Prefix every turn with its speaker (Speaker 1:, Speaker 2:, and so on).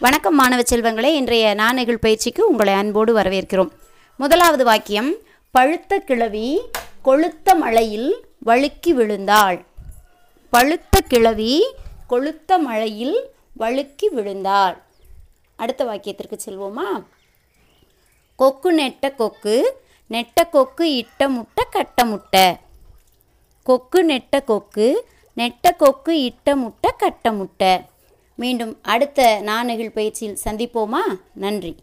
Speaker 1: வணக்கம் மாணவ செல்வங்களே இன்றைய நாணயங்கள் பயிற்சிக்கு உங்களை அன்போடு வரவேற்கிறோம். முதலாவது வாக்கியம் பழுத்த கிழவி கொளுத்த மழையில் வழுக்கி விழுந்தாள். பழுத்த கிழவி கொளுத்த மழையில் வழுக்கி விழுந்தாள். அடுத்த வாக்கியத்திற்கு செல்வோமா? கொக்கு நெட்ட கொக்கு நெட்ட கொக்கு இட்ட முட்டை கட்ட முட்டை. கொக்கு நெட்ட கொக்கு நெட்ட கொக்கு இட்ட முட்டை கட்ட முட்டை. மீண்டும் அடுத்த நாணகில் பயிற்சியில் சந்திப்போமா? நன்றி.